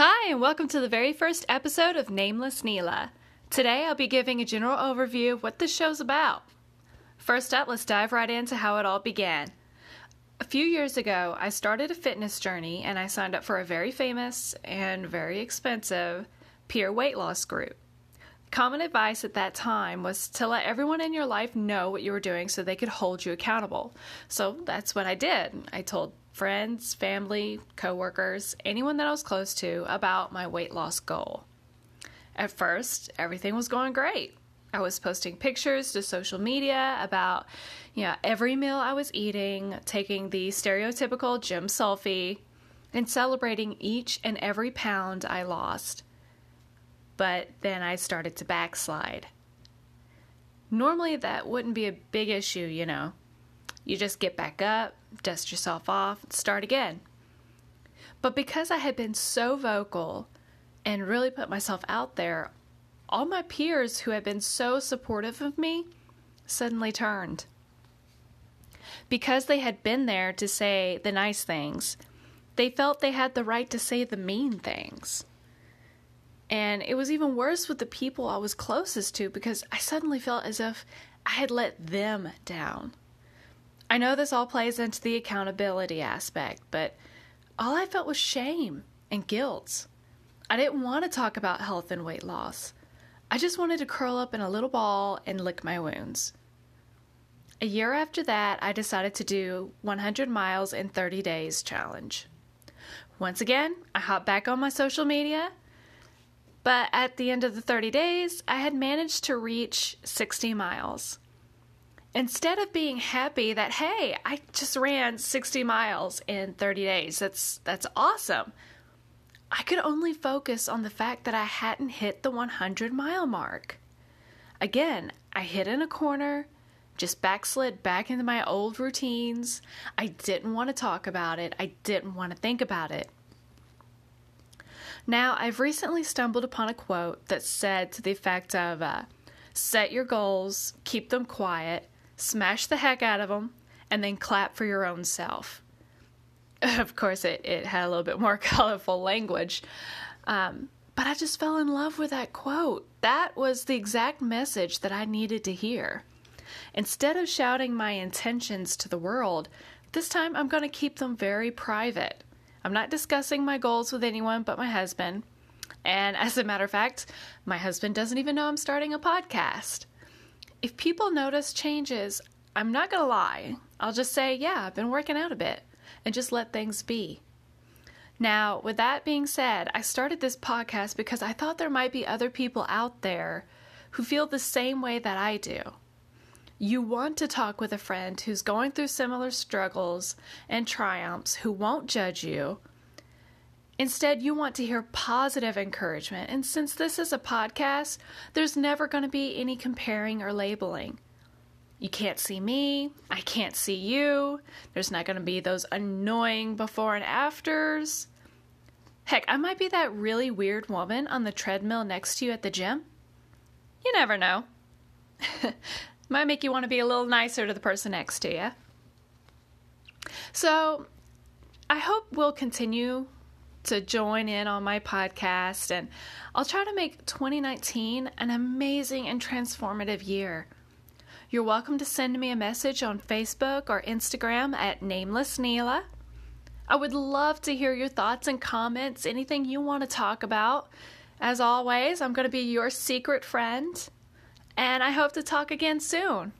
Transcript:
Hi, and welcome to the very first episode of Nameless Neela. Today I'll be giving a general overview of what this show's about. First up, let's dive right into how it all began. A few years ago, I started a fitness journey and I signed up for a very famous and very expensive peer weight loss group. Common advice at that time was to let everyone in your life know what you were doing so they could hold you accountable. So that's what I did. I told friends, family, coworkers, anyone that I was close to about my weight loss goal. At first, everything was going great. I was posting pictures to social media about, you know, every meal I was eating, taking the stereotypical gym selfie, and celebrating each and every pound I lost. But then I started to backslide. Normally, that wouldn't be a big issue, you know. You just get back up, dust yourself off, start again. But because I had been so vocal and really put myself out there, all my peers who had been so supportive of me suddenly turned. Because they had been there to say the nice things, they felt they had the right to say the mean things. And it was even worse with the people I was closest to because I suddenly felt as if I had let them down. I know this all plays into the accountability aspect, but all I felt was shame and guilt. I didn't want to talk about health and weight loss. I just wanted to curl up in a little ball and lick my wounds. A year after that, I decided to do 100 miles in 30 days challenge. Once again, I hopped back on my social media, but at the end of the 30 days, I had managed to reach 60 miles instead of being happy that hey i just ran 60 miles in 30 days that's that's awesome. I could only focus on the fact that i hadn't hit the 100 mile mark. Again i hid in a corner just backslid back into my old routines. I didn't want to talk about it i didn't want to think about it. Now i've recently stumbled upon a quote that said to the effect of uh, set your goals keep them quiet smash the heck out of them, and then clap for your own self. Of course, it, it had a little bit more colorful language, um, but I just fell in love with that quote. That was the exact message that I needed to hear. Instead of shouting my intentions to the world, this time I'm going to keep them very private. I'm not discussing my goals with anyone but my husband. And as a matter of fact, my husband doesn't even know I'm starting a podcast if people notice changes, I'm not going to lie. I'll just say, yeah, I've been working out a bit and just let things be. Now, with that being said, I started this podcast because I thought there might be other people out there who feel the same way that I do. You want to talk with a friend who's going through similar struggles and triumphs, who won't judge you, Instead, you want to hear positive encouragement. And since this is a podcast, there's never going to be any comparing or labeling. You can't see me. I can't see you. There's not going to be those annoying before and afters. Heck, I might be that really weird woman on the treadmill next to you at the gym. You never know. might make you want to be a little nicer to the person next to you. So, I hope we'll continue to join in on my podcast, and I'll try to make 2019 an amazing and transformative year. You're welcome to send me a message on Facebook or Instagram at Nameless Neela. I would love to hear your thoughts and comments, anything you want to talk about. As always, I'm going to be your secret friend, and I hope to talk again soon.